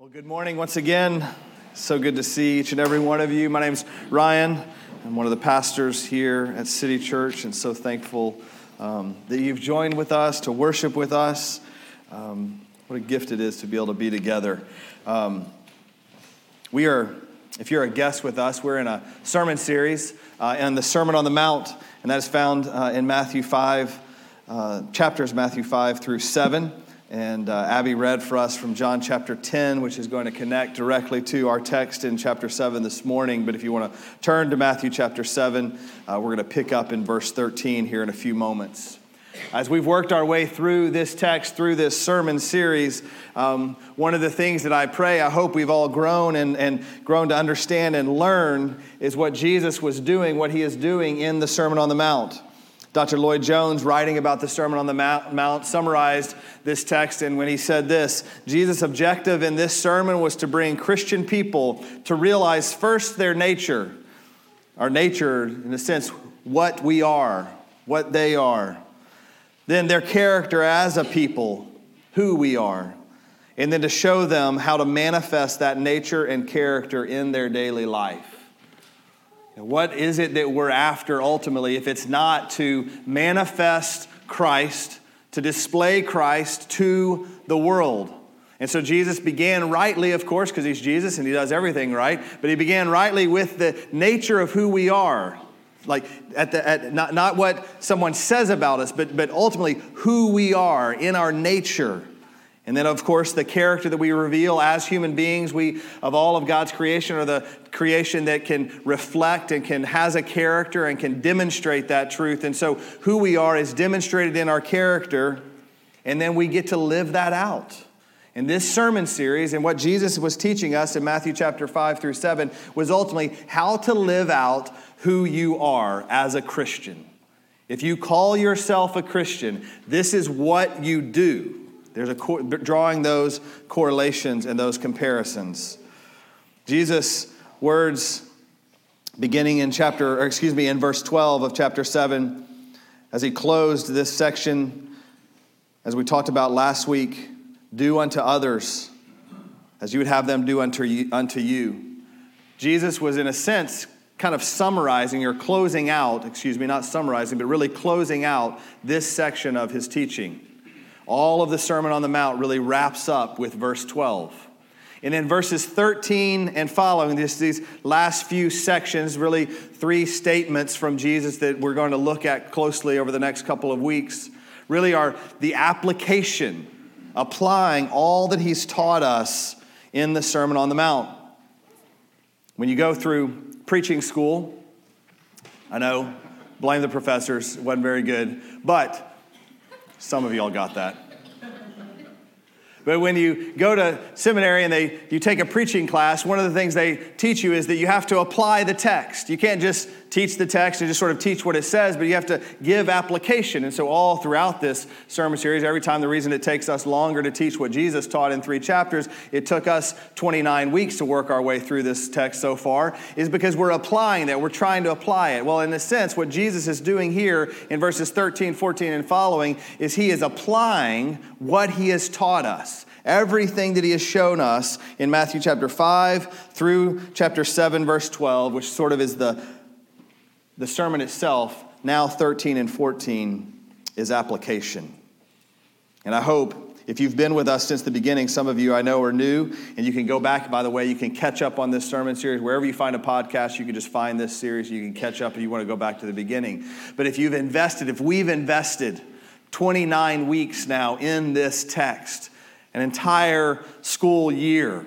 Well, good morning once again. So good to see each and every one of you. My name's Ryan. I'm one of the pastors here at City Church, and so thankful um, that you've joined with us to worship with us. Um, what a gift it is to be able to be together. Um, we are, if you're a guest with us, we're in a sermon series uh, and the Sermon on the Mount, and that is found uh, in Matthew 5, uh, chapters Matthew 5 through 7. And uh, Abby read for us from John chapter 10, which is going to connect directly to our text in chapter 7 this morning. But if you want to turn to Matthew chapter 7, uh, we're going to pick up in verse 13 here in a few moments. As we've worked our way through this text, through this sermon series, um, one of the things that I pray, I hope we've all grown and, and grown to understand and learn is what Jesus was doing, what he is doing in the Sermon on the Mount. Dr. Lloyd Jones, writing about the Sermon on the Mount, summarized this text, and when he said this Jesus' objective in this sermon was to bring Christian people to realize first their nature, our nature, in a sense, what we are, what they are, then their character as a people, who we are, and then to show them how to manifest that nature and character in their daily life. What is it that we're after ultimately if it's not to manifest Christ, to display Christ to the world? And so Jesus began rightly, of course, because he's Jesus and he does everything right, but he began rightly with the nature of who we are. Like, at the, at, not, not what someone says about us, but, but ultimately who we are in our nature. And then, of course, the character that we reveal as human beings, we, of all of God's creation, are the creation that can reflect and can has a character and can demonstrate that truth. And so, who we are is demonstrated in our character, and then we get to live that out. In this sermon series, and what Jesus was teaching us in Matthew chapter 5 through 7 was ultimately how to live out who you are as a Christian. If you call yourself a Christian, this is what you do. There's a co- drawing those correlations and those comparisons. Jesus' words beginning in chapter, or excuse me, in verse 12 of chapter 7, as he closed this section, as we talked about last week, do unto others as you would have them do unto you. Unto you. Jesus was, in a sense, kind of summarizing or closing out, excuse me, not summarizing, but really closing out this section of his teaching. All of the Sermon on the Mount really wraps up with verse 12. And in verses 13 and following, this, these last few sections, really three statements from Jesus that we're going to look at closely over the next couple of weeks, really are the application, applying all that he's taught us in the Sermon on the Mount. When you go through preaching school, I know, blame the professors, wasn't very good, but some of y'all got that. But when you go to seminary and they, you take a preaching class, one of the things they teach you is that you have to apply the text. You can't just teach the text and just sort of teach what it says, but you have to give application. And so, all throughout this sermon series, every time the reason it takes us longer to teach what Jesus taught in three chapters, it took us 29 weeks to work our way through this text so far, is because we're applying that. We're trying to apply it. Well, in a sense, what Jesus is doing here in verses 13, 14, and following is he is applying what he has taught us everything that he has shown us in Matthew chapter 5 through chapter 7, verse 12, which sort of is the the sermon itself, now 13 and 14, is application. And I hope if you've been with us since the beginning, some of you I know are new, and you can go back, by the way, you can catch up on this sermon series. Wherever you find a podcast, you can just find this series. You can catch up if you want to go back to the beginning. But if you've invested, if we've invested 29 weeks now in this text, an entire school year,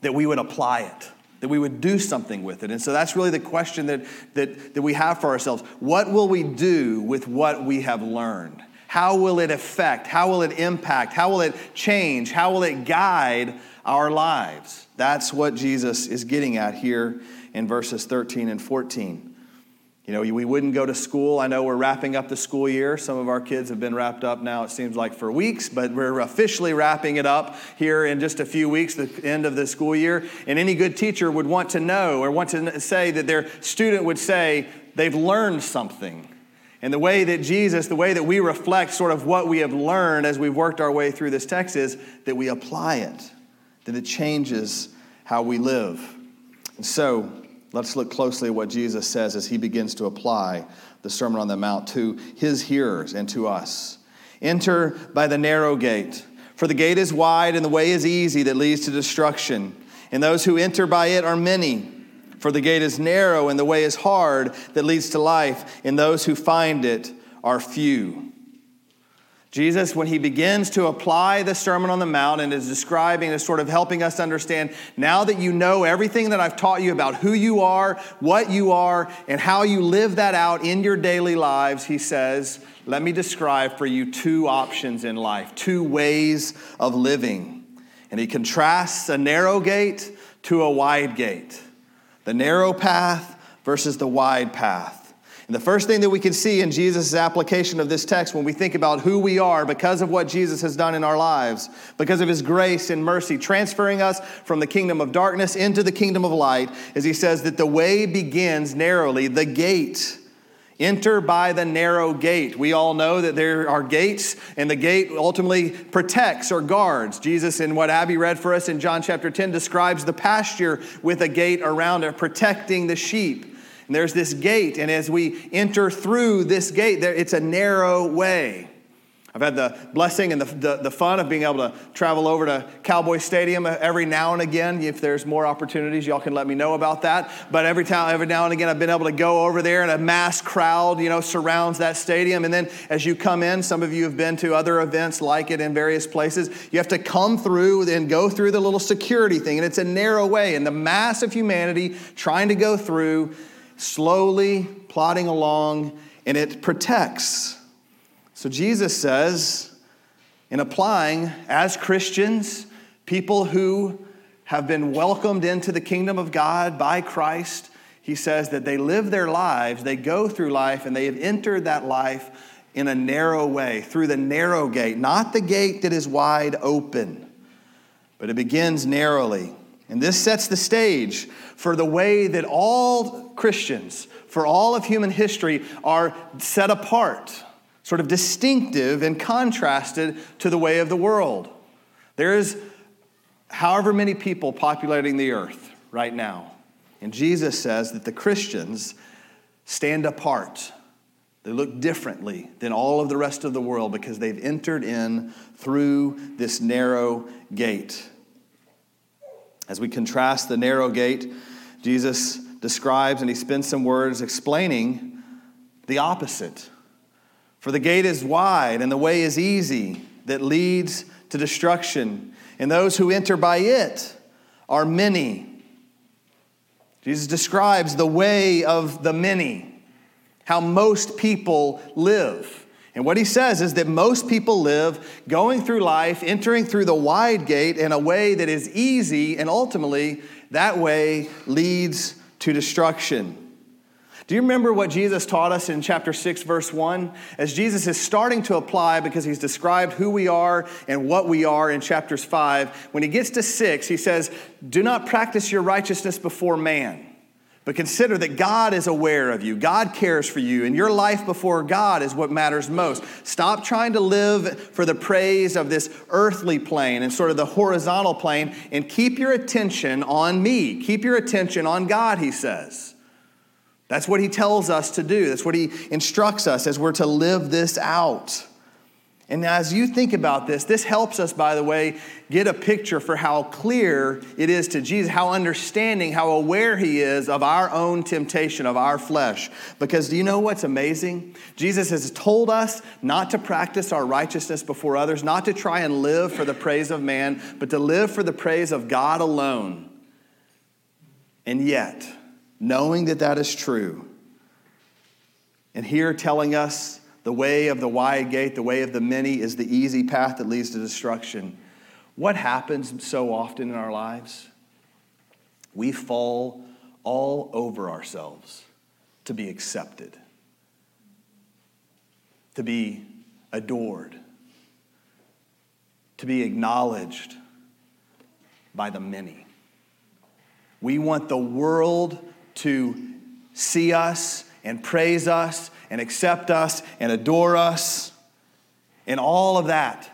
that we would apply it that we would do something with it. And so that's really the question that, that, that we have for ourselves. What will we do with what we have learned? How will it affect? How will it impact? How will it change? How will it guide our lives? That's what Jesus is getting at here in verses 13 and 14. You know, we wouldn't go to school. I know we're wrapping up the school year. Some of our kids have been wrapped up now, it seems like, for weeks, but we're officially wrapping it up here in just a few weeks, the end of the school year. And any good teacher would want to know or want to say that their student would say they've learned something. And the way that Jesus, the way that we reflect sort of what we have learned as we've worked our way through this text is that we apply it. that it changes how we live. And so, let's look closely at what Jesus says as he begins to apply the Sermon on the Mount to his hearers and to us. Enter by the narrow gate, for the gate is wide and the way is easy that leads to destruction, and those who enter by it are many. For the gate is narrow and the way is hard that leads to life, and those who find it are few. Jesus, when he begins to apply the Sermon on the Mount and is describing, is sort of helping us understand now that you know everything that I've taught you about who you are, what you are, and how you live that out in your daily lives, he says, Let me describe for you two options in life, two ways of living. And he contrasts a narrow gate to a wide gate, the narrow path versus the wide path. And the first thing that we can see in Jesus' application of this text when we think about who we are because of what Jesus has done in our lives, because of his grace and mercy, transferring us from the kingdom of darkness into the kingdom of light, is he says that the way begins narrowly, the gate. Enter by the narrow gate. We all know that there are gates, and the gate ultimately protects or guards. Jesus, in what Abby read for us in John chapter 10, describes the pasture with a gate around it, protecting the sheep. And there's this gate, and as we enter through this gate, there, it's a narrow way. I've had the blessing and the, the, the, fun of being able to travel over to Cowboy Stadium every now and again. If there's more opportunities, y'all can let me know about that. But every time, every now and again, I've been able to go over there, and a mass crowd, you know, surrounds that stadium. And then as you come in, some of you have been to other events like it in various places. You have to come through and go through the little security thing, and it's a narrow way, and the mass of humanity trying to go through slowly plodding along, and it protects. So Jesus says, in applying, as Christians, people who have been welcomed into the kingdom of God by Christ, he says that they live their lives, they go through life, and they have entered that life in a narrow way, through the narrow gate, not the gate that is wide open, but it begins narrowly. And this sets the stage for the way that all Christians, for all of human history, are set apart, sort of distinctive and contrasted to the way of the world. There is however many people populating the earth right now. And Jesus says that the Christians stand apart. They look differently than all of the rest of the world because they've entered in through this narrow gate. As we contrast the narrow gate, Jesus describes and he spends some words explaining the opposite. For the gate is wide and the way is easy that leads to destruction, and those who enter by it are many. Jesus describes the way of the many, how most people live. And what he says is that most people live going through life, entering through the wide gate in a way that is easy, and ultimately, that way leads to destruction. Do you remember what Jesus taught us in chapter 6, verse 1? As Jesus is starting to apply because he's described who we are and what we are in chapters 5, when he gets to 6, he says, Do not practice your righteousness before man. But consider that God is aware of you. God cares for you, and your life before God is what matters most. Stop trying to live for the praise of this earthly plane and sort of the horizontal plane, and keep your attention on me. Keep your attention on God, he says. That's what he tells us to do. That's what he instructs us as we're to live this out. And as you think about this, this helps us, by the way, get a picture for how clear it is to Jesus, how understanding, how aware he is of our own temptation, of our flesh. Because do you know what's amazing? Jesus has told us not to practice our righteousness before others, not to try and live for the praise of man, but to live for the praise of God alone. And yet, knowing that that is true, and here telling us the way of the wide gate, the way of the many, is the easy path that leads to destruction. What happens so often in our lives? We fall all over ourselves to be accepted, to be adored, to be acknowledged by the many. We want the world to see us and praise us and accept us and adore us and all of that.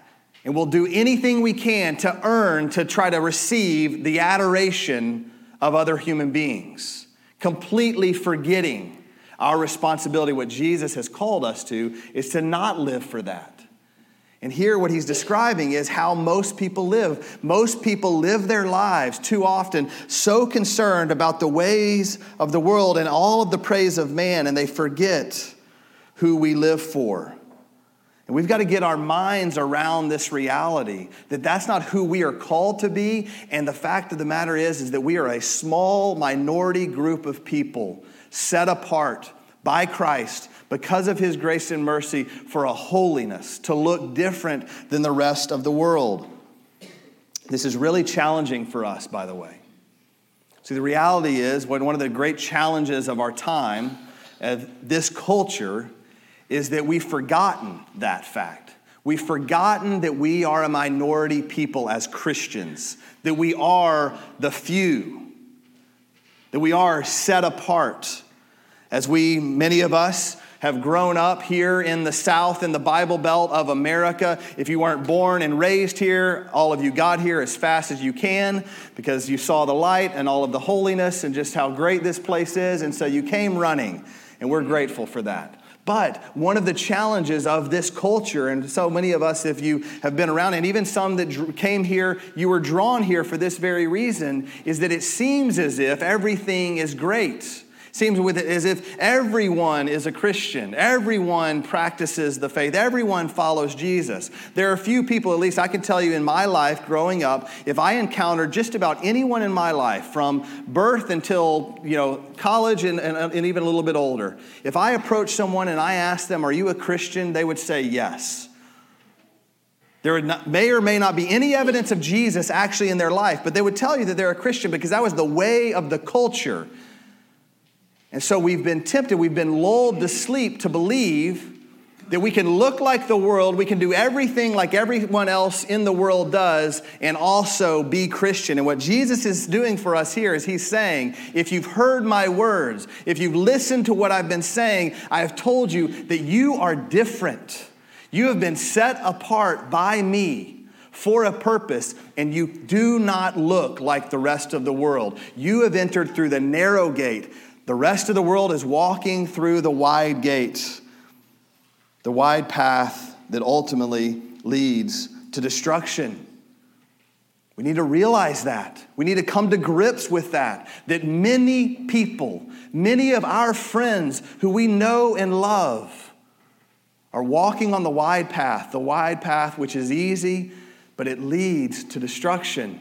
And we'll do anything we can to earn, to try to receive the adoration of other human beings, completely forgetting our responsibility. What Jesus has called us to is to not live for that. And here, what he's describing is how most people live. Most people live their lives too often so concerned about the ways of the world and all of the praise of man, and they forget who we live for. And we've got to get our minds around this reality that that's not who we are called to be. And the fact of the matter is, is that we are a small minority group of people set apart by Christ because of his grace and mercy for a holiness to look different than the rest of the world. This is really challenging for us, by the way. See, the reality is, when one of the great challenges of our time, of this culture, is that we've forgotten that fact. We've forgotten that we are a minority people as Christians, that we are the few, that we are set apart. As we, many of us, have grown up here in the South, in the Bible Belt of America. If you weren't born and raised here, all of you got here as fast as you can because you saw the light and all of the holiness and just how great this place is. And so you came running, and we're grateful for that. But one of the challenges of this culture, and so many of us, if you have been around, and even some that came here, you were drawn here for this very reason, is that it seems as if everything is great. Seems with it as if everyone is a Christian, everyone practices the faith, everyone follows Jesus. There are a few people, at least I can tell you in my life growing up, if I encountered just about anyone in my life from birth until you know college and, and, and even a little bit older, if I approached someone and I asked them, Are you a Christian? they would say yes. There may or may not be any evidence of Jesus actually in their life, but they would tell you that they're a Christian because that was the way of the culture. And so we've been tempted, we've been lulled to sleep to believe that we can look like the world, we can do everything like everyone else in the world does, and also be Christian. And what Jesus is doing for us here is He's saying, if you've heard my words, if you've listened to what I've been saying, I have told you that you are different. You have been set apart by me for a purpose, and you do not look like the rest of the world. You have entered through the narrow gate. The rest of the world is walking through the wide gate, the wide path that ultimately leads to destruction. We need to realize that. We need to come to grips with that. That many people, many of our friends who we know and love, are walking on the wide path, the wide path which is easy, but it leads to destruction.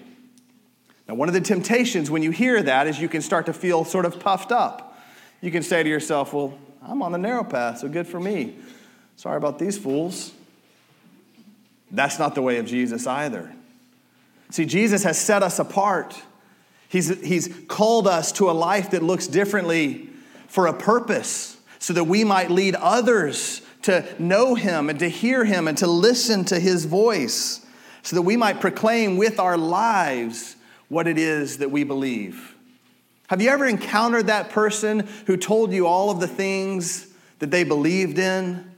Now, one of the temptations when you hear that is you can start to feel sort of puffed up. You can say to yourself, Well, I'm on the narrow path, so good for me. Sorry about these fools. That's not the way of Jesus either. See, Jesus has set us apart. He's, he's called us to a life that looks differently for a purpose, so that we might lead others to know Him and to hear Him and to listen to His voice, so that we might proclaim with our lives what it is that we believe. Have you ever encountered that person who told you all of the things that they believed in?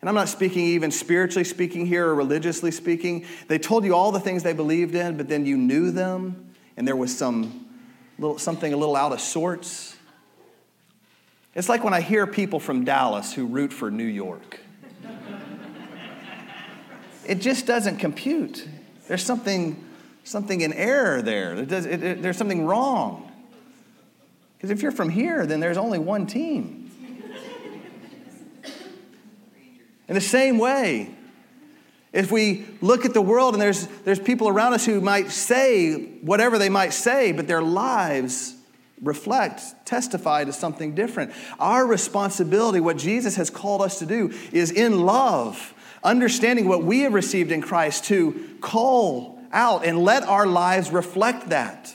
And I'm not speaking even spiritually speaking here or religiously speaking. They told you all the things they believed in, but then you knew them and there was some little, something a little out of sorts. It's like when I hear people from Dallas who root for New York. it just doesn't compute. There's something something in error there. It does, it, it, there's something wrong. Because if you're from here, then there's only one team. In the same way, if we look at the world and there's, there's people around us who might say whatever they might say, but their lives reflect, testify to something different. Our responsibility, what Jesus has called us to do, is in love, understanding what we have received in Christ, to call out and let our lives reflect that.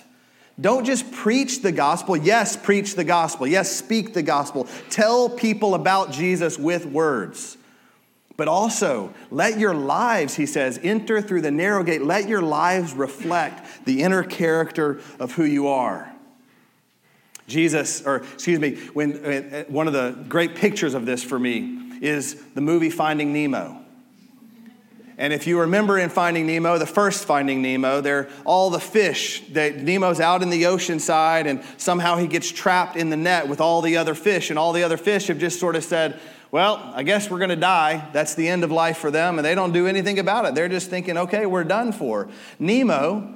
Don't just preach the gospel. Yes, preach the gospel. Yes, speak the gospel. Tell people about Jesus with words. But also, let your lives, he says, enter through the narrow gate. Let your lives reflect the inner character of who you are. Jesus, or excuse me, when, uh, one of the great pictures of this for me is the movie Finding Nemo. And if you remember in Finding Nemo, the first Finding Nemo, they're all the fish that Nemo's out in the ocean side, and somehow he gets trapped in the net with all the other fish, and all the other fish have just sort of said, well, I guess we're going to die. That's the end of life for them, and they don't do anything about it. They're just thinking, okay, we're done for. Nemo,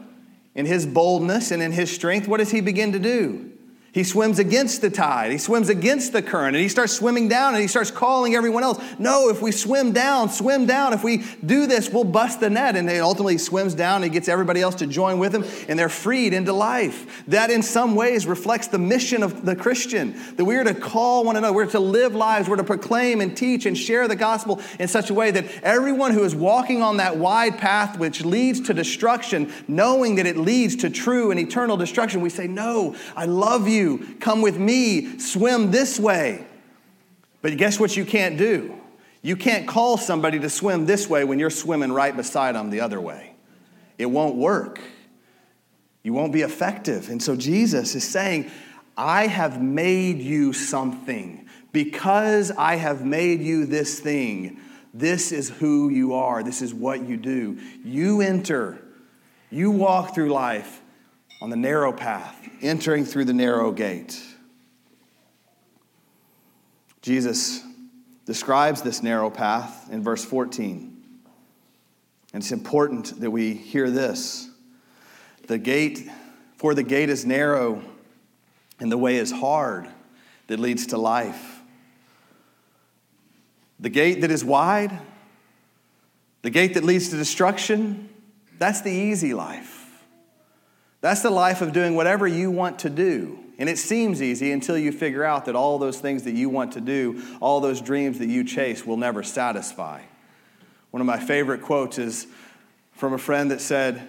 in his boldness and in his strength, what does he begin to do? He swims against the tide. He swims against the current and he starts swimming down and he starts calling everyone else. No, if we swim down, swim down. If we do this, we'll bust the net. And he ultimately swims down and he gets everybody else to join with him and they're freed into life. That in some ways reflects the mission of the Christian that we are to call one another. We're to live lives. We're to proclaim and teach and share the gospel in such a way that everyone who is walking on that wide path which leads to destruction, knowing that it leads to true and eternal destruction, we say, No, I love you you. Come with me. Swim this way. But guess what you can't do? You can't call somebody to swim this way when you're swimming right beside them the other way. It won't work. You won't be effective. And so Jesus is saying, I have made you something. Because I have made you this thing, this is who you are. This is what you do. You enter, you walk through life on the narrow path, entering through the narrow gate. Jesus describes this narrow path in verse 14. And it's important that we hear this. The gate, for the gate is narrow and the way is hard that leads to life. The gate that is wide, the gate that leads to destruction, that's the easy life. That's the life of doing whatever you want to do. And it seems easy until you figure out that all those things that you want to do, all those dreams that you chase, will never satisfy. One of my favorite quotes is from a friend that said,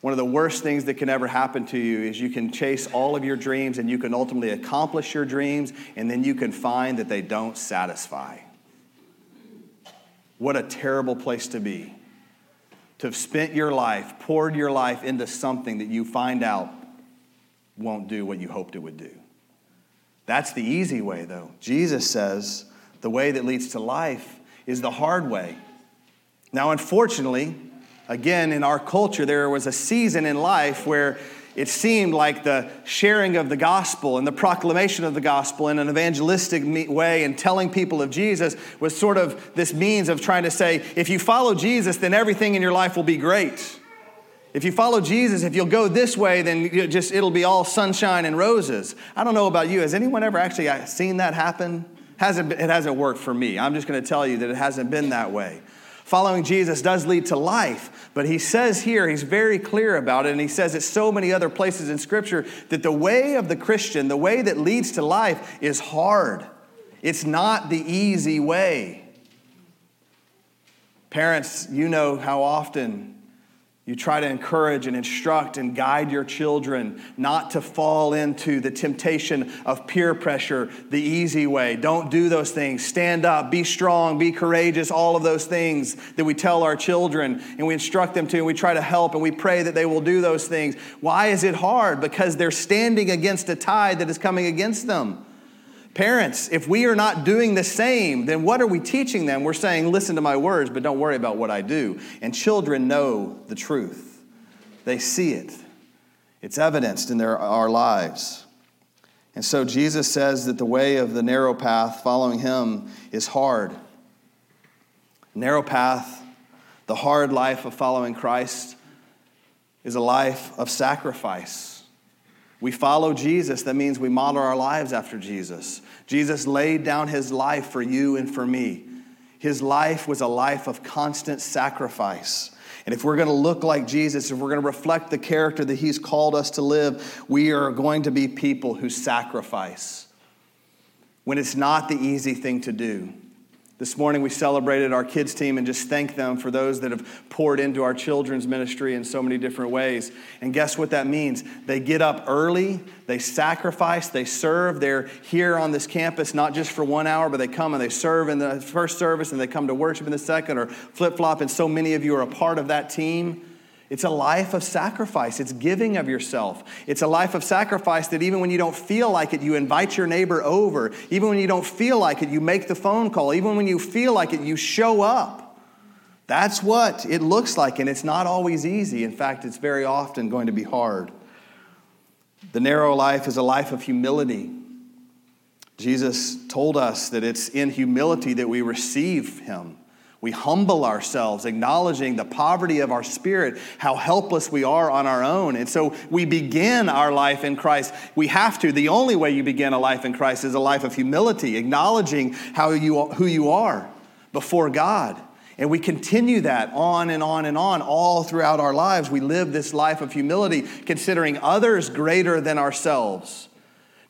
One of the worst things that can ever happen to you is you can chase all of your dreams and you can ultimately accomplish your dreams, and then you can find that they don't satisfy. What a terrible place to be to have spent your life, poured your life into something that you find out won't do what you hoped it would do. That's the easy way, though. Jesus says the way that leads to life is the hard way. Now, unfortunately, again, in our culture, there was a season in life where it seemed like the sharing of the gospel and the proclamation of the gospel in an evangelistic way and telling people of Jesus was sort of this means of trying to say, if you follow Jesus, then everything in your life will be great. If you follow Jesus, if you'll go this way, then just it'll be all sunshine and roses. I don't know about you. Has anyone ever actually uh, seen that happen? Hasn't, it hasn't worked for me. I'm just going to tell you that it hasn't been that way. Following Jesus does lead to life, but he says here, he's very clear about it, and he says it so many other places in Scripture that the way of the Christian, the way that leads to life, is hard. It's not the easy way. Parents, you know how often you try to encourage and instruct and guide your children not to fall into the temptation of peer pressure the easy way. Don't do those things. Stand up, be strong, be courageous, all of those things that we tell our children and we instruct them to and we try to help and we pray that they will do those things. Why is it hard? Because they're standing against a tide that is coming against them. Parents, if we are not doing the same, then what are we teaching them? We're saying, listen to my words, but don't worry about what I do. And children know the truth, they see it, it's evidenced in their, our lives. And so Jesus says that the way of the narrow path, following him, is hard. Narrow path, the hard life of following Christ, is a life of sacrifice we follow Jesus, that means we model our lives after Jesus. Jesus laid down his life for you and for me. His life was a life of constant sacrifice. And if we're going to look like Jesus, if we're going to reflect the character that he's called us to live, we are going to be people who sacrifice when it's not the easy thing to do. This morning we celebrated our kids' team and just thanked them for those that have poured into our children's ministry in so many different ways. And guess what that means? They get up early, they sacrifice, they serve. They're here on this campus not just for one hour, but they come and they serve in the first service and they come to worship in the second or flip flop. And so many of you are a part of that team. It's a life of sacrifice. It's giving of yourself. It's a life of sacrifice that even when you don't feel like it, you invite your neighbor over. Even when you don't feel like it, you make the phone call. Even when you feel like it, you show up That's what it looks like, and it's not always easy. In fact, it's very often going to be hard. The narrow life is a life of humility. Jesus told us that it's in humility that we receive Him. We humble ourselves, acknowledging the poverty of our spirit, how helpless we are on our own. And so we begin our life in Christ. We have to. The only way you begin a life in Christ is a life of humility, acknowledging how you, who you are before God. And we continue that on and on and on all throughout our lives. We live this life of humility, considering others greater than ourselves,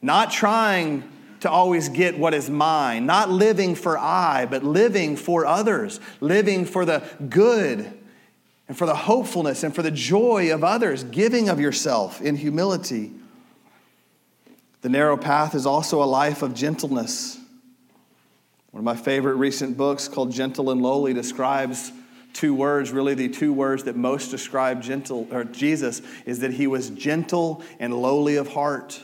not trying to always get what is mine, not living for I, but living for others, living for the good and for the hopefulness and for the joy of others, giving of yourself in humility. The narrow path is also a life of gentleness. One of my favorite recent books called Gentle and Lowly describes two words, really the two words that most describe gentle or Jesus is that he was gentle and lowly of heart.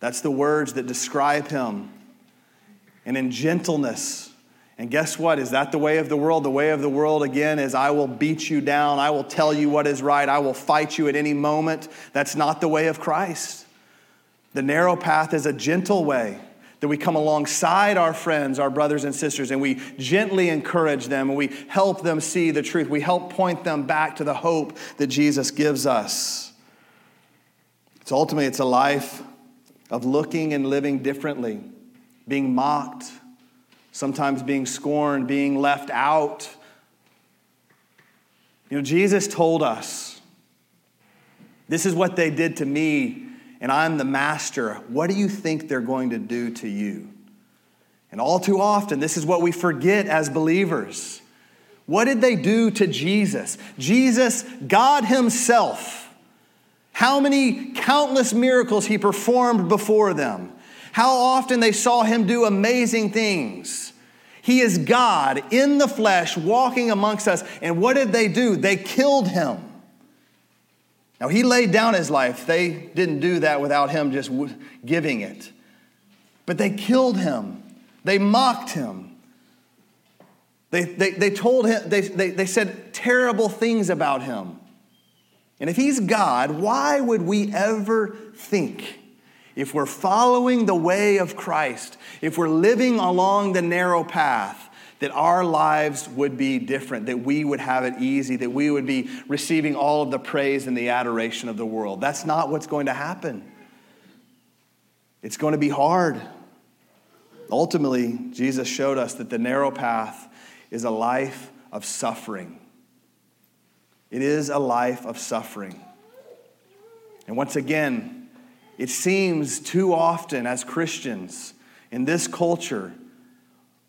That's the words that describe him. And in gentleness, and guess what? Is that the way of the world? The way of the world, again, is I will beat you down. I will tell you what is right. I will fight you at any moment. That's not the way of Christ. The narrow path is a gentle way that we come alongside our friends, our brothers and sisters, and we gently encourage them and we help them see the truth. We help point them back to the hope that Jesus gives us. It's ultimately it's a life of looking and living differently, being mocked, sometimes being scorned, being left out. You know, Jesus told us, This is what they did to me, and I'm the master. What do you think they're going to do to you? And all too often, this is what we forget as believers. What did they do to Jesus? Jesus, God Himself how many countless miracles he performed before them. How often they saw him do amazing things. He is God in the flesh walking amongst us. And what did they do? They killed him. Now, he laid down his life. They didn't do that without him just giving it. But they killed him, they mocked him. They, they, they told him, they, they, they said terrible things about him. And if he's God, why would we ever think, if we're following the way of Christ, if we're living along the narrow path, that our lives would be different, that we would have it easy, that we would be receiving all of the praise and the adoration of the world? That's not what's going to happen. It's going to be hard. Ultimately, Jesus showed us that the narrow path is a life of suffering. It is a life of suffering. And once again, it seems too often as Christians in this culture,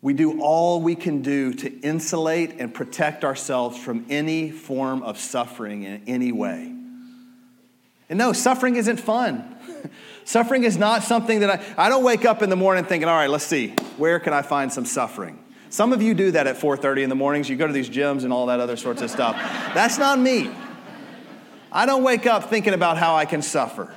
we do all we can do to insulate and protect ourselves from any form of suffering in any way. And no, suffering isn't fun. suffering is not something that I, I don't wake up in the morning thinking, all right, let's see, where can I find some suffering? Some of you do that at 4:30 in the mornings. You go to these gyms and all that other sorts of stuff. That's not me. I don't wake up thinking about how I can suffer.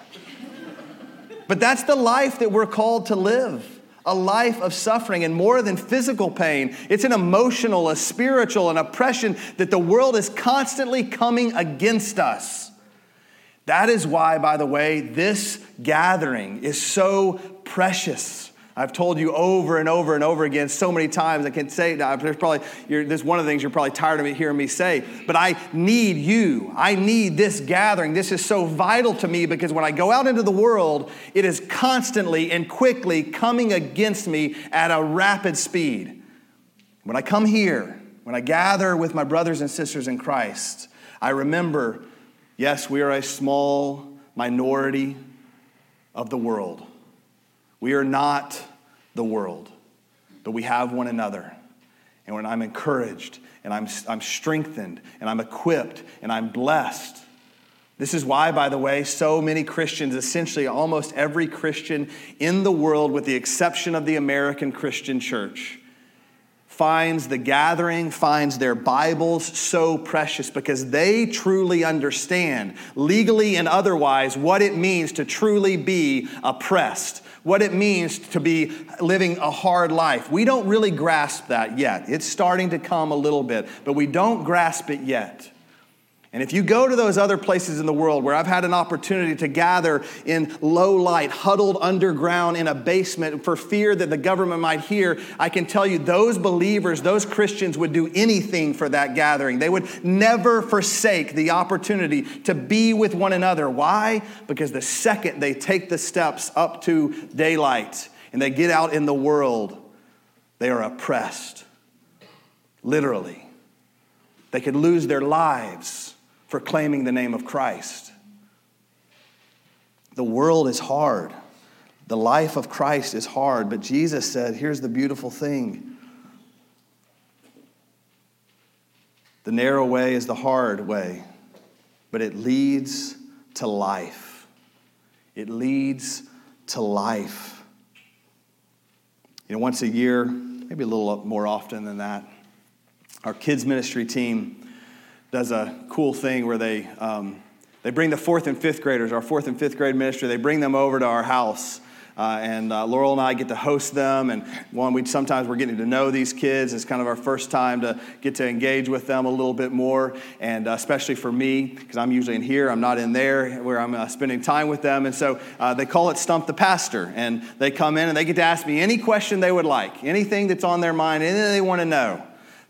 But that's the life that we're called to live. A life of suffering and more than physical pain. It's an emotional, a spiritual, an oppression that the world is constantly coming against us. That is why, by the way, this gathering is so precious. I've told you over and over and over again so many times. I can say there's probably this one of the things you're probably tired of me hearing me say. But I need you. I need this gathering. This is so vital to me because when I go out into the world, it is constantly and quickly coming against me at a rapid speed. When I come here, when I gather with my brothers and sisters in Christ, I remember, yes, we are a small minority of the world. We are not the world, but we have one another. And when I'm encouraged and I'm, I'm strengthened and I'm equipped and I'm blessed, this is why, by the way, so many Christians, essentially almost every Christian in the world, with the exception of the American Christian church, finds the gathering, finds their Bibles so precious because they truly understand, legally and otherwise, what it means to truly be oppressed, what it means to be living a hard life. We don't really grasp that yet. It's starting to come a little bit, but we don't grasp it yet. And if you go to those other places in the world where I've had an opportunity to gather in low light, huddled underground in a basement for fear that the government might hear, I can tell you those believers, those Christians would do anything for that gathering. They would never forsake the opportunity to be with one another. Why? Because the second they take the steps up to daylight and they get out in the world, they are oppressed. Literally. They could lose their lives for claiming the name of Christ. The world is hard. The life of Christ is hard, but Jesus said, here's the beautiful thing. The narrow way is the hard way, but it leads to life. It leads to life. You know, once a year, maybe a little more often than that, our kids' ministry team does a cool thing where they, um, they bring the fourth and fifth graders, our fourth and fifth grade ministry, they bring them over to our house. Uh, and uh, Laurel and I get to host them, and one we sometimes we're getting to know these kids. It's kind of our first time to get to engage with them a little bit more, and uh, especially for me because I'm usually in here, I'm not in there where I'm uh, spending time with them. And so uh, they call it Stump the Pastor, and they come in and they get to ask me any question they would like, anything that's on their mind, anything they want to know.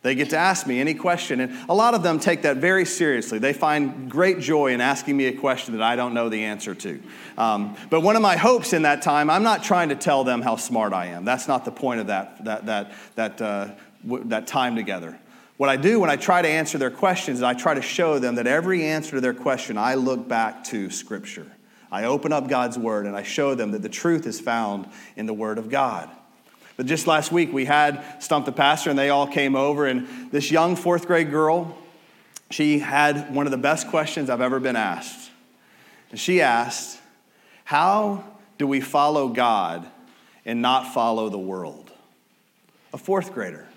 They get to ask me any question, and a lot of them take that very seriously. They find great joy in asking me a question that I don't know the answer to. Um, but one of my hopes in that time, I'm not trying to tell them how smart I am. That's not the point of that, that, that, that, uh, w- that time together. What I do when I try to answer their questions is I try to show them that every answer to their question, I look back to Scripture. I open up God's Word and I show them that the truth is found in the Word of God. But just last week, we had Stump the Pastor, and they all came over. And this young fourth grade girl, she had one of the best questions I've ever been asked. And she asked, How do we follow God and not follow the world? A fourth grader.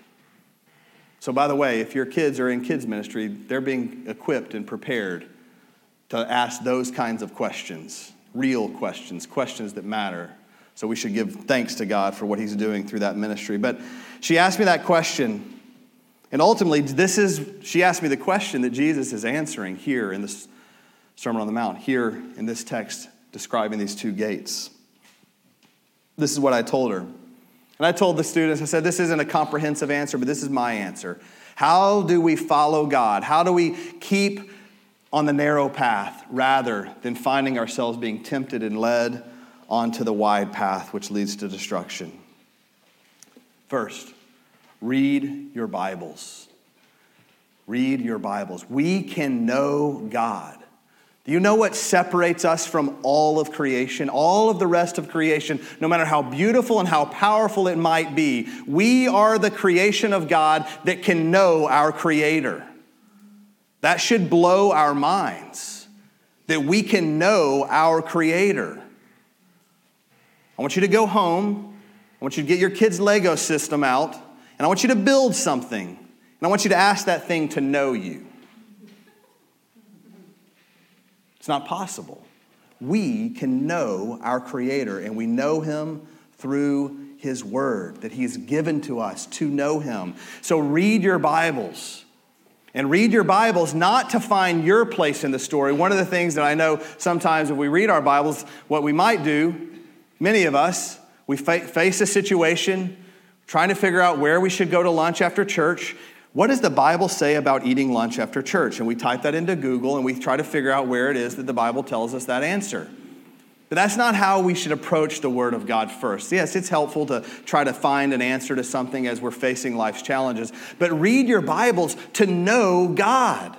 So, by the way, if your kids are in kids' ministry, they're being equipped and prepared to ask those kinds of questions, real questions, questions that matter. So we should give thanks to God for what He's doing through that ministry. But she asked me that question. And ultimately, this is, she asked me the question that Jesus is answering here in this Sermon on the Mount, here in this text describing these two gates. This is what I told her. And I told the students, I said, this isn't a comprehensive answer, but this is my answer. How do we follow God? How do we keep on the narrow path rather than finding ourselves being tempted and led onto the wide path which leads to destruction. First, read your Bibles. Read your Bibles. We can know God. Do you know what separates us from all of creation? All of the rest of creation, no matter how beautiful and how powerful it might be, we are the creation of God that can know our Creator. That should blow our minds that we can know our Creator. I want you to go home. I want you to get your kids' Lego system out, and I want you to build something. And I want you to ask that thing to know you. It's not possible. We can know our Creator, and we know Him through His Word that He's given to us to know Him. So read your Bibles. And read your Bibles not to find your place in the story. One of the things that I know sometimes if we read our Bibles, what we might do Many of us, we face a situation trying to figure out where we should go to lunch after church. What does the Bible say about eating lunch after church? And we type that into Google and we try to figure out where it is that the Bible tells us that answer. But that's not how we should approach the Word of God first. Yes, it's helpful to try to find an answer to something as we're facing life's challenges, but read your Bibles to know God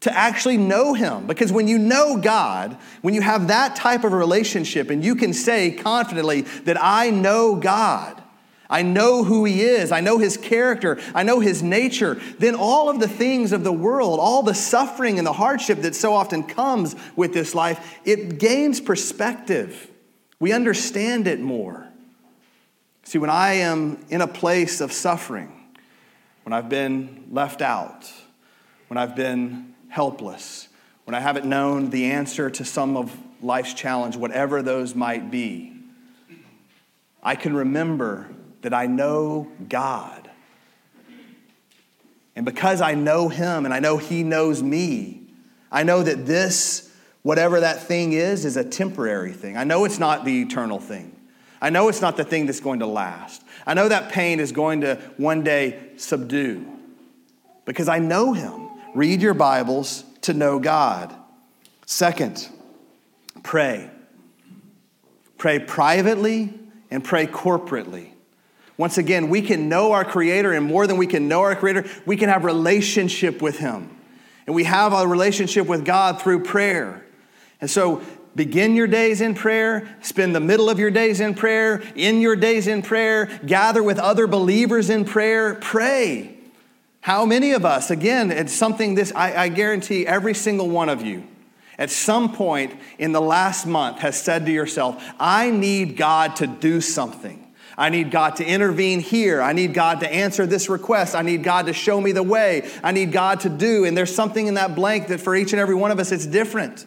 to actually know Him. Because when you know God, when you have that type of relationship and you can say confidently that I know God, I know who He is, I know His character, I know His nature, then all of the things of the world, all the suffering and the hardship that so often comes with this life, it gains perspective. We understand it more. See, when I am in a place of suffering, when I've been left out, when I've been helpless, when I haven't known the answer to some of life's challenge, whatever those might be, I can remember that I know God. And because I know Him and I know He knows me, I know that this, whatever that thing is, is a temporary thing. I know it's not the eternal thing. I know it's not the thing that's going to last. I know that pain is going to one day subdue because I know Him. Read your Bibles to know God. Second, pray. Pray privately and pray corporately. Once again, we can know our Creator, and more than we can know our Creator, we can have relationship with Him. And we have a relationship with God through prayer. And so begin your days in prayer, spend the middle of your days in prayer, in your days in prayer, gather with other believers in prayer, pray. How many of us, again, it's something this, I, I guarantee every single one of you at some point in the last month has said to yourself, I need God to do something. I need God to intervene here. I need God to answer this request. I need God to show me the way. I need God to do. And there's something in that blank that for each and every one of us, it's different.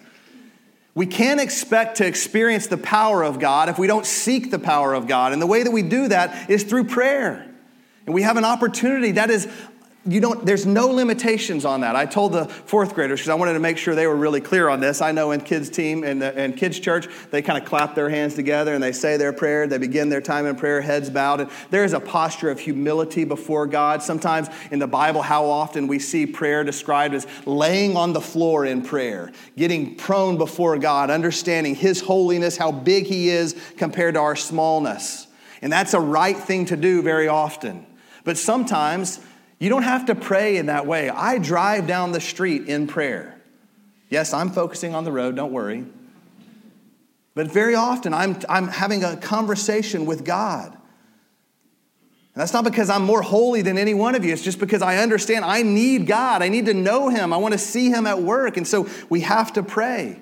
We can't expect to experience the power of God if we don't seek the power of God. And the way that we do that is through prayer. And we have an opportunity that is you don't there's no limitations on that. I told the fourth graders because i wanted to make sure they were really clear on this. I know in kids team and, in kids church they kind of clap their hands together and they say their prayer they begin their time in prayer heads bowed and there is a posture of humility before god. Sometimes in the bible how often we see prayer described as laying on the floor in prayer getting prone before god understanding his holiness how big he is compared to our smallness. And that's a right thing to do very often. But sometimes you don't have to pray in that way. I drive down the street in prayer. Yes, I'm focusing on the road, don't worry. But very often I'm, I'm having a conversation with God. And that's not because I'm more holy than any one of you. It's just because I understand I need God. I need to know Him. I want to see Him at work. And so we have to pray.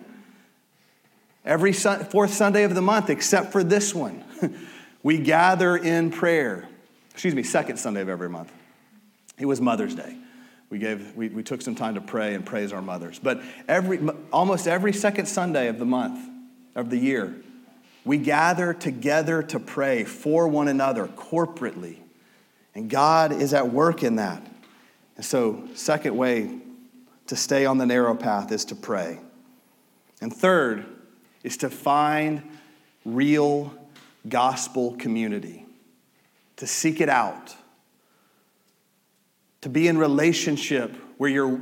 Every fourth Sunday of the month, except for this one, we gather in prayer. Excuse me, second Sunday of every month. It was Mother's Day. We, gave, we, we took some time to pray and praise our mothers. But every, almost every second Sunday of the month, of the year, we gather together to pray for one another corporately. And God is at work in that. And so, second way to stay on the narrow path is to pray. And third is to find real gospel community, to seek it out to be in relationship where you're,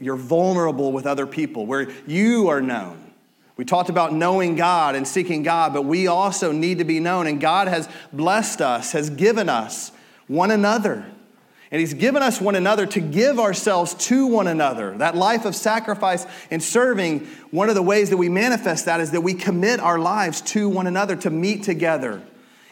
you're vulnerable with other people, where you are known. We talked about knowing God and seeking God, but we also need to be known. And God has blessed us, has given us one another. And He's given us one another to give ourselves to one another. That life of sacrifice and serving, one of the ways that we manifest that is that we commit our lives to one another to meet together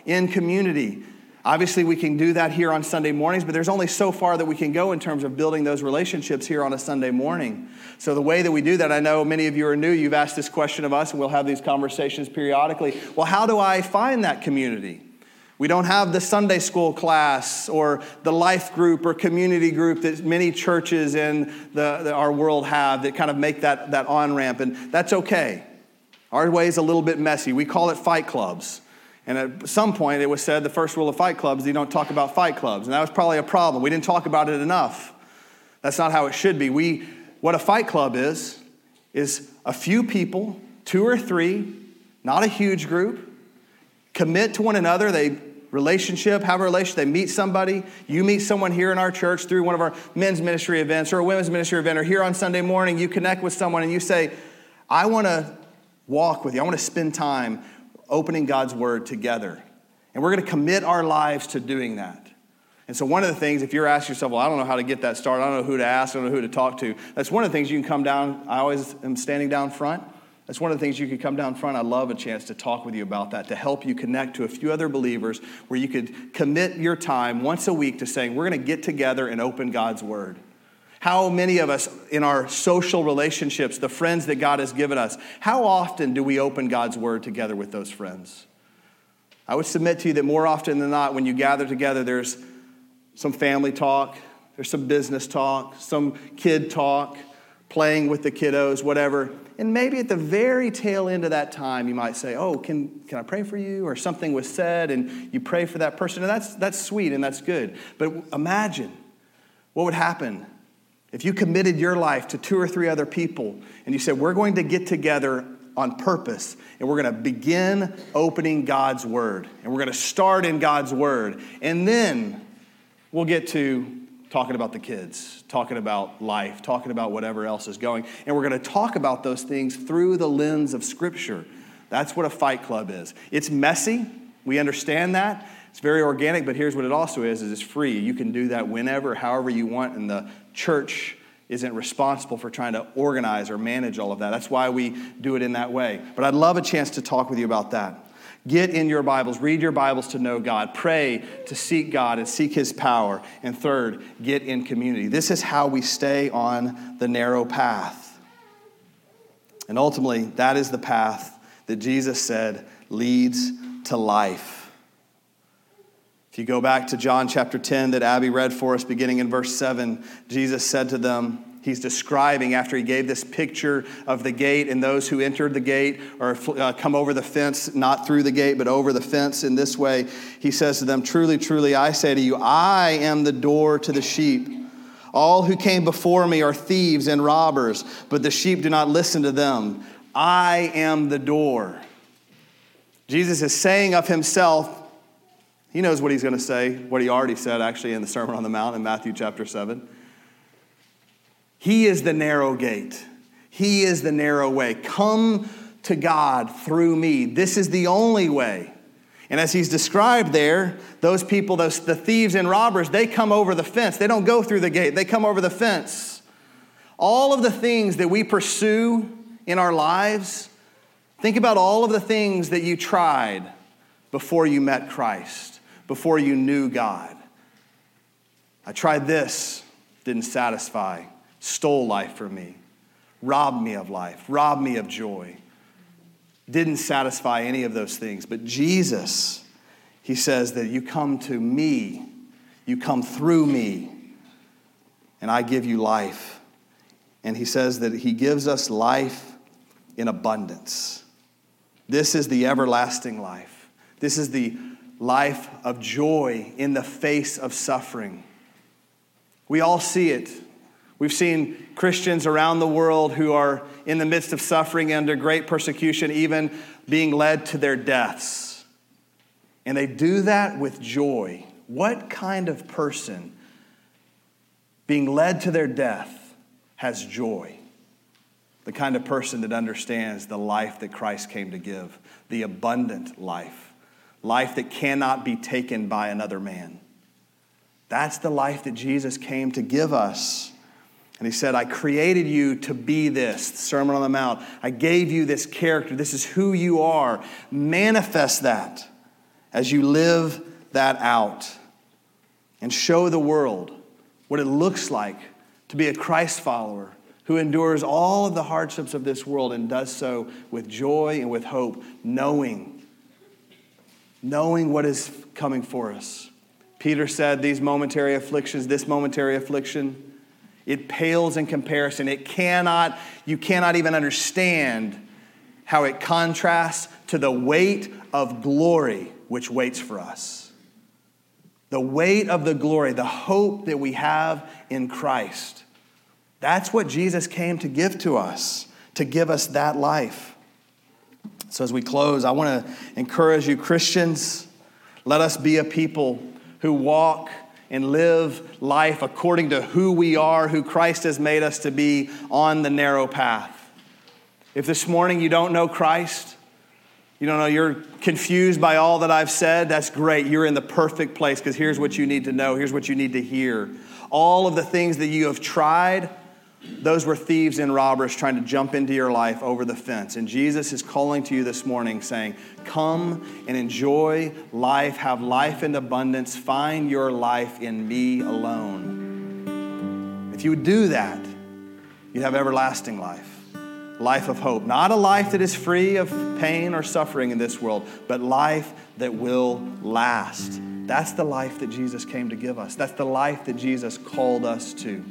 in community, Obviously, we can do that here on Sunday mornings, but there's only so far that we can go in terms of building those relationships here on a Sunday morning. So, the way that we do that, I know many of you are new. You've asked this question of us, and we'll have these conversations periodically. Well, how do I find that community? We don't have the Sunday school class or the life group or community group that many churches in the, the, our world have that kind of make that, that on ramp, and that's okay. Our way is a little bit messy. We call it fight clubs. And at some point, it was said the first rule of fight clubs is you don't talk about fight clubs. And that was probably a problem. We didn't talk about it enough. That's not how it should be. We, what a fight club is, is a few people, two or three, not a huge group, commit to one another. They relationship, have a relationship. They meet somebody. You meet someone here in our church through one of our men's ministry events or a women's ministry event, or here on Sunday morning, you connect with someone and you say, I want to walk with you. I want to spend time opening God's word together. And we're going to commit our lives to doing that. And so, one of the things, if you're asking yourself, well, I don't know how to get that started, I don't know who to ask, I don't know who to talk to, that's one of the things you can come down. I always am standing down front. That's one of the things you could come down front. I love a chance to talk with you about that, to help you connect to a few other believers where you could commit your time once a week to saying, we're going to get together and open God's word. How many of us in our social relationships, the friends that God has given us, how often do we open God's word together with those friends? I would submit to you that more often than not, when you gather together, there's some family talk, there's some business talk, some kid talk, playing with the kiddos, whatever. And maybe at the very tail end of that time, you might say, Oh, can, can I pray for you? Or something was said, and you pray for that person. And that's, that's sweet and that's good. But imagine what would happen if you committed your life to two or three other people and you said, We're going to get together on purpose and we're going to begin opening God's Word and we're going to start in God's Word. And then we'll get to talking about the kids, talking about life, talking about whatever else is going. And we're going to talk about those things through the lens of Scripture. That's what a fight club is. It's messy. We understand that. It's very organic, but here's what it also is, is it's free. You can do that whenever, however you want, and the church isn't responsible for trying to organize or manage all of that. That's why we do it in that way. But I'd love a chance to talk with you about that. Get in your Bibles, read your Bibles to know God, pray to seek God and seek His power. And third, get in community. This is how we stay on the narrow path. And ultimately, that is the path that Jesus said leads to life. You go back to John chapter 10 that Abby read for us, beginning in verse 7, Jesus said to them, he's describing after he gave this picture of the gate and those who entered the gate or uh, come over the fence, not through the gate, but over the fence in this way. He says to them, Truly, truly, I say to you, I am the door to the sheep. All who came before me are thieves and robbers, but the sheep do not listen to them. I am the door. Jesus is saying of himself, he knows what he's going to say, what he already said actually in the Sermon on the Mount in Matthew chapter 7. He is the narrow gate. He is the narrow way. Come to God through me. This is the only way. And as he's described there, those people, those the thieves and robbers, they come over the fence. They don't go through the gate. They come over the fence. All of the things that we pursue in our lives, think about all of the things that you tried before you met Christ, before you knew God. I tried this, didn't satisfy stole life from me, robbed me of life, robbed me of joy. Didn't satisfy any of those things. But Jesus, he says that you come to me, you come through me, and I give you life. And he says that he gives us life in abundance. This is the everlasting life. This is the life of joy in the face of suffering. We all see it We've seen Christians around the world who are in the midst of suffering under great persecution, even being led to their deaths. And they do that with joy. What kind of person being led to their death has joy? The kind of person that understands the life that Christ came to give, the abundant life, life that cannot be taken by another man. That's the life that Jesus came to give us. And he said, I created you to be this, Sermon on the Mount. I gave you this character. This is who you are. Manifest that as you live that out and show the world what it looks like to be a Christ follower who endures all of the hardships of this world and does so with joy and with hope, knowing, knowing what is coming for us. Peter said, These momentary afflictions, this momentary affliction, it pales in comparison. It cannot, you cannot even understand how it contrasts to the weight of glory which waits for us. The weight of the glory, the hope that we have in Christ. That's what Jesus came to give to us, to give us that life. So, as we close, I want to encourage you, Christians, let us be a people who walk and live life according to who we are, who Christ has made us to be on the narrow path. If this morning you don't know Christ, you don't know, you're confused by all that I've said, that's great. You're in the perfect place because here's what you need to know, here's what you need to hear. All of the things that you have tried, those were thieves and robbers trying to jump into your life over the fence. And Jesus is calling to you this morning saying, Come and enjoy life, have life in abundance, find your life in me alone. If you would do that, you'd have everlasting life, life of hope. Not a life that is free of pain or suffering in this world, but life that will last. That's the life that Jesus came to give us. That's the life that Jesus called us to.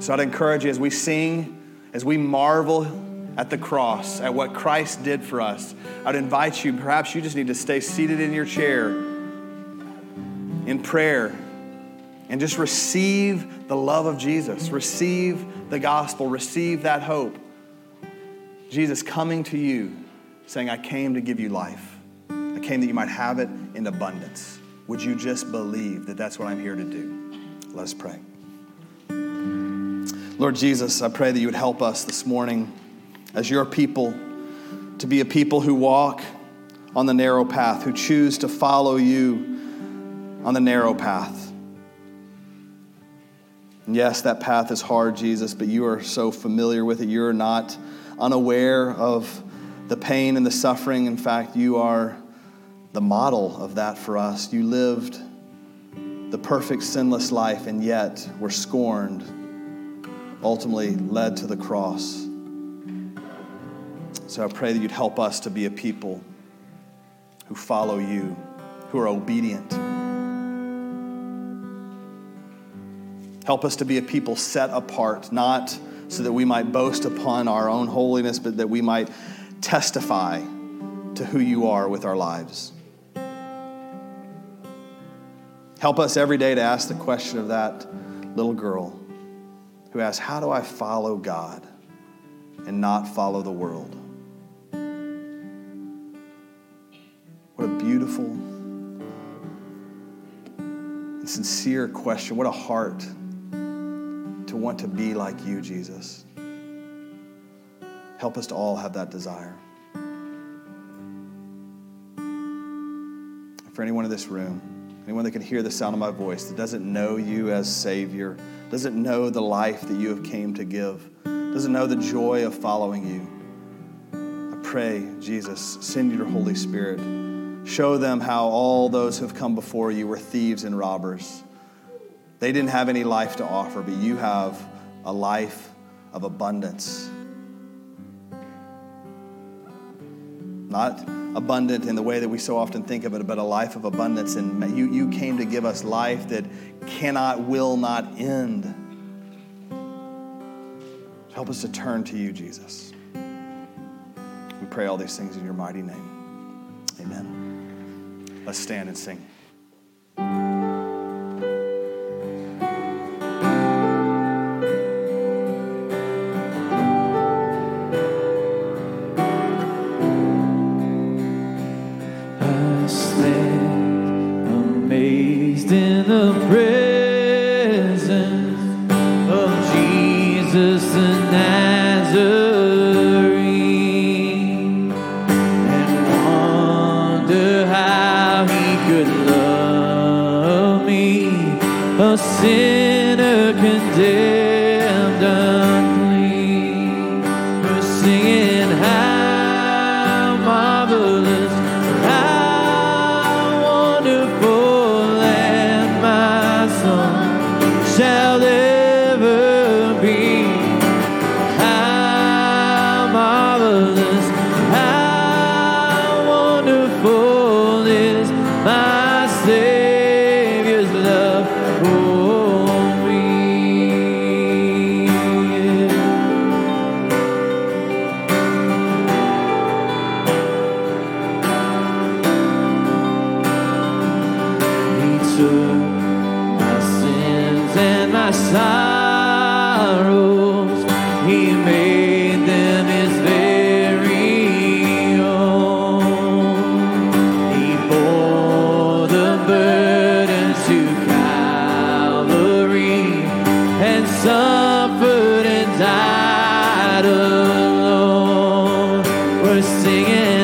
So I'd encourage you as we sing, as we marvel at the cross, at what Christ did for us, I'd invite you, perhaps you just need to stay seated in your chair in prayer and just receive the love of Jesus, receive the gospel, receive that hope. Jesus coming to you saying, I came to give you life. I came that you might have it in abundance. Would you just believe that that's what I'm here to do? Let us pray. Lord Jesus, I pray that you would help us this morning as your people to be a people who walk on the narrow path, who choose to follow you on the narrow path. And yes, that path is hard, Jesus, but you are so familiar with it. You're not unaware of the pain and the suffering. In fact, you are the model of that for us. You lived the perfect, sinless life, and yet were scorned, ultimately led to the cross. So I pray that you'd help us to be a people who follow you, who are obedient. Help us to be a people set apart, not so that we might boast upon our own holiness, but that we might testify to who you are with our lives. Help us every day to ask the question of that little girl who asks, How do I follow God and not follow the world? What a beautiful and sincere question. What a heart to want to be like you, Jesus. Help us to all have that desire. For anyone in this room, anyone that can hear the sound of my voice that doesn't know you as Savior, doesn't know the life that you have came to give, doesn't know the joy of following you, I pray, Jesus, send your Holy Spirit Show them how all those who have come before you were thieves and robbers. They didn't have any life to offer, but you have a life of abundance. Not abundant in the way that we so often think of it, but a life of abundance. And you, you came to give us life that cannot, will not end. Help us to turn to you, Jesus. We pray all these things in your mighty name. Amen. Let's stand and sing. singing.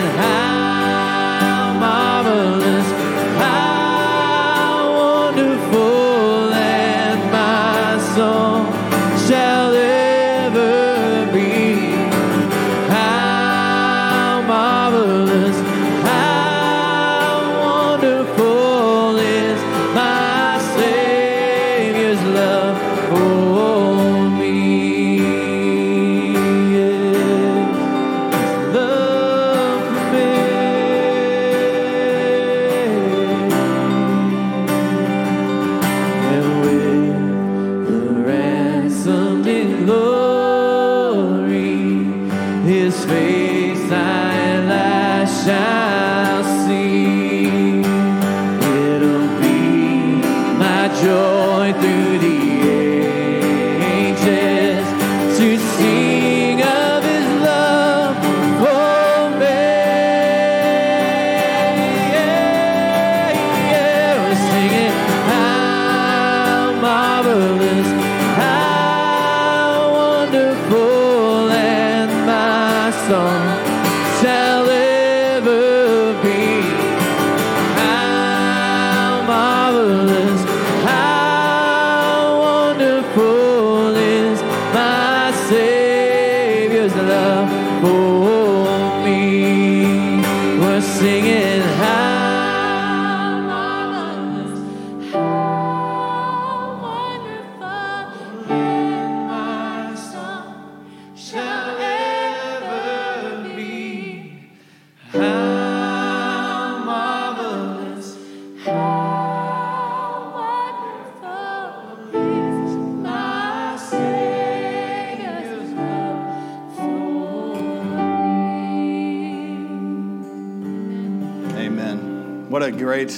Great,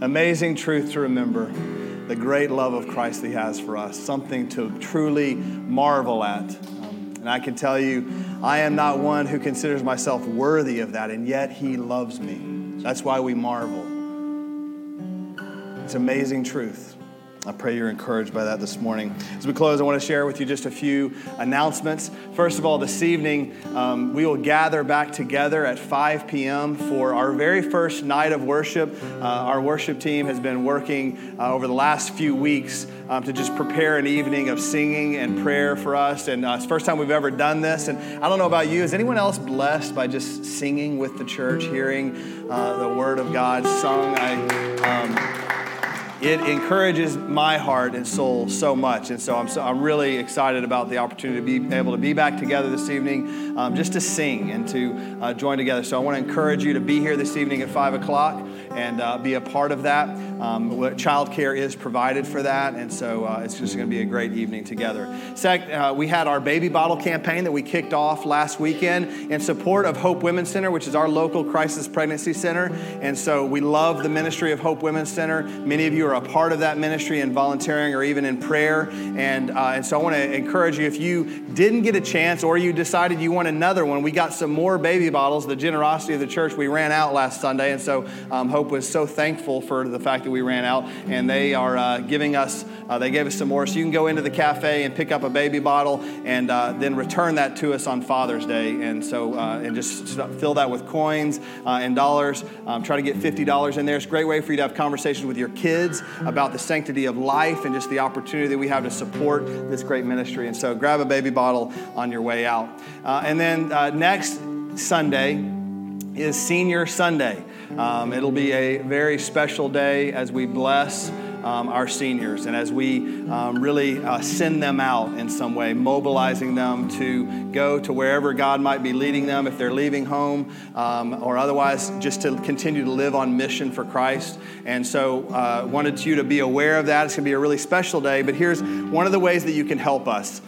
amazing truth to remember the great love of Christ that He has for us, something to truly marvel at. And I can tell you, I am not one who considers myself worthy of that, and yet He loves me. That's why we marvel. It's amazing truth. I pray you're encouraged by that this morning. As we close, I want to share with you just a few announcements. First of all, this evening, um, we will gather back together at 5 p.m. for our very first night of worship. Uh, our worship team has been working uh, over the last few weeks um, to just prepare an evening of singing and prayer for us. And uh, it's the first time we've ever done this. And I don't know about you, is anyone else blessed by just singing with the church, hearing uh, the Word of God sung? I. Um, it encourages my heart and soul so much. And so I'm, so, I'm really excited about the opportunity to be able to be back together this evening um, just to sing and to uh, join together. So I want to encourage you to be here this evening at 5 o'clock and uh, be a part of that. Um, child care is provided for that, and so uh, it's just going to be a great evening together. Second, uh, we had our baby bottle campaign that we kicked off last weekend in support of Hope Women's Center, which is our local crisis pregnancy center. And so we love the ministry of Hope Women's Center. Many of you are a part of that ministry in volunteering or even in prayer. And, uh, and so I want to encourage you if you didn't get a chance or you decided you want another one, we got some more baby bottles. The generosity of the church, we ran out last Sunday. And so um, Hope was so thankful for the fact that we ran out, and they are uh, giving us, uh, they gave us some more. So you can go into the cafe and pick up a baby bottle and uh, then return that to us on Father's Day. And so, uh, and just fill that with coins uh, and dollars. Um, try to get $50 in there. It's a great way for you to have conversations with your kids about the sanctity of life and just the opportunity that we have to support this great ministry. And so grab a baby bottle on your way out. Uh, and then next Sunday is Senior Sunday. Um, it'll be a very special day as we bless um, our seniors and as we um, really uh, send them out in some way, mobilizing them to go to wherever God might be leading them if they're leaving home um, or otherwise just to continue to live on mission for Christ. And so, uh, wanted you to be aware of that. It's going to be a really special day, but here's one of the ways that you can help us.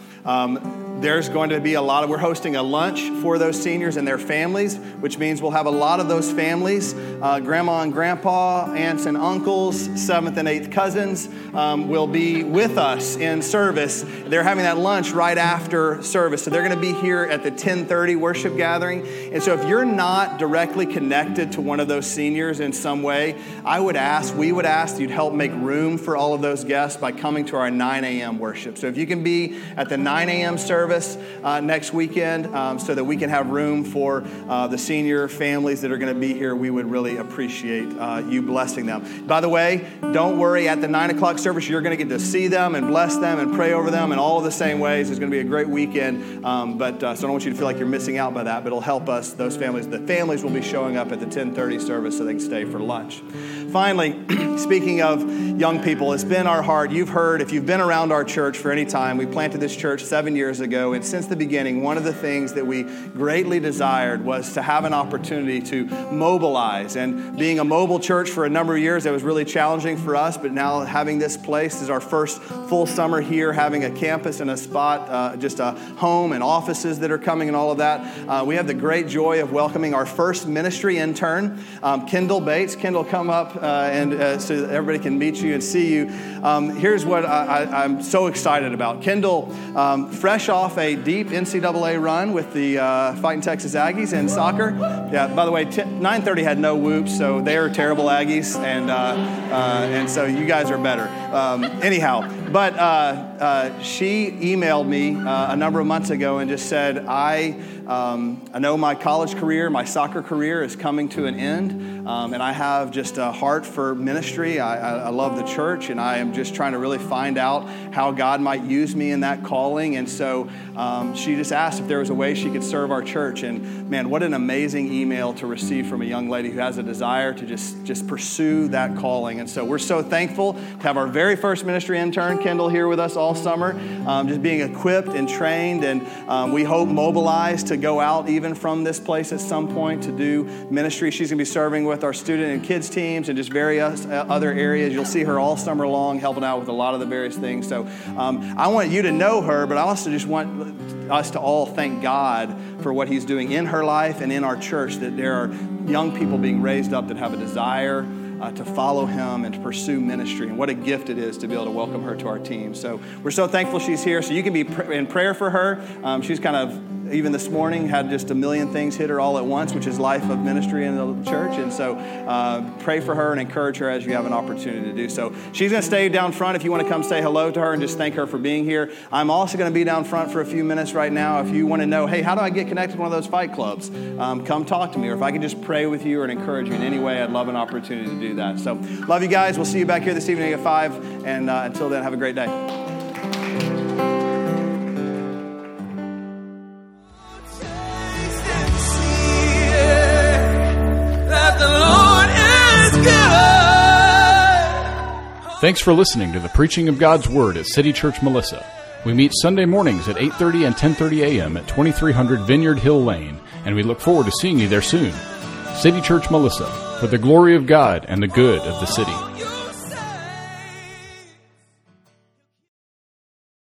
There's going to be a lot of, we're hosting a lunch for those seniors and their families, which means we'll have a lot of those families uh, grandma and grandpa, aunts and uncles, seventh and eighth cousins um, will be with us in service. They're having that lunch right after service. So they're going to be here at the 1030 worship gathering. And so if you're not directly connected to one of those seniors in some way, I would ask, we would ask you'd help make room for all of those guests by coming to our 9 a.m. worship. So if you can be at the 9 a.m. service, service uh, next weekend um, so that we can have room for uh, the senior families that are going to be here. We would really appreciate uh, you blessing them. By the way, don't worry, at the 9 o'clock service, you're going to get to see them and bless them and pray over them in all of the same ways. It's going to be a great weekend, um, but uh, so I don't want you to feel like you're missing out by that, but it'll help us, those families. The families will be showing up at the 1030 service so they can stay for lunch. Finally, speaking of young people, it's been our heart. You've heard, if you've been around our church for any time, we planted this church seven years ago. And since the beginning, one of the things that we greatly desired was to have an opportunity to mobilize. And being a mobile church for a number of years, that was really challenging for us. But now having this place is our first full summer here, having a campus and a spot, uh, just a home and offices that are coming and all of that. Uh, we have the great joy of welcoming our first ministry intern, um, Kendall Bates. Kendall, come up uh, and uh, so everybody can meet you and see you. Um, here's what I, am so excited about. Kendall, um, fresh off a deep NCAA run with the uh, Fighting Texas Aggies in soccer. Yeah, by the way, t- 930 had no whoops, so they're terrible Aggies, and, uh, uh, and so you guys are better. Um, anyhow, but uh, she emailed me a number of months ago and just said, I, um, I know my college career, my soccer career is coming to an end, um, and I have just a heart for ministry. I, I, I, love the church, and I am just trying to really find out how God might use me in that calling. And so um, she just asked if there was a way she could serve our church. And man, what an amazing email to receive from a young lady who has a desire to just, just pursue that calling. And so we're so thankful to have our very first ministry intern Kendall here with us all summer, um, just being equipped and trained, and um, we hope mobilized to go out even from this place at some point to do ministry. She's going to be serving with our student and kids teams and just various uh, other areas. You'll see her all summer long helping out with a lot of the various things. So um, I want you to know her, but I also just want us to all thank God for what He's doing in her life and in our church, that there are young people being raised up that have a desire uh, to follow him and to pursue ministry. And what a gift it is to be able to welcome her to our team. So we're so thankful she's here. So you can be in prayer for her. Um, she's kind of even this morning had just a million things hit her all at once, which is life of ministry in the church. And so uh, pray for her and encourage her as you have an opportunity to do so. She's going to stay down front if you want to come say hello to her and just thank her for being here. I'm also going to be down front for a few minutes right now. If you want to know, hey, how do I get connected to one of those fight clubs? Um, come talk to me. Or if I can just pray with you or encourage you in any way, I'd love an opportunity to do that. So love you guys. We'll see you back here this evening at 5. And uh, until then, have a great day. Thanks for listening to the preaching of God's Word at City Church Melissa. We meet Sunday mornings at 8:30 and 10:30 a.m. at 2300 Vineyard Hill Lane, and we look forward to seeing you there soon. City Church Melissa, for the glory of God and the good of the city.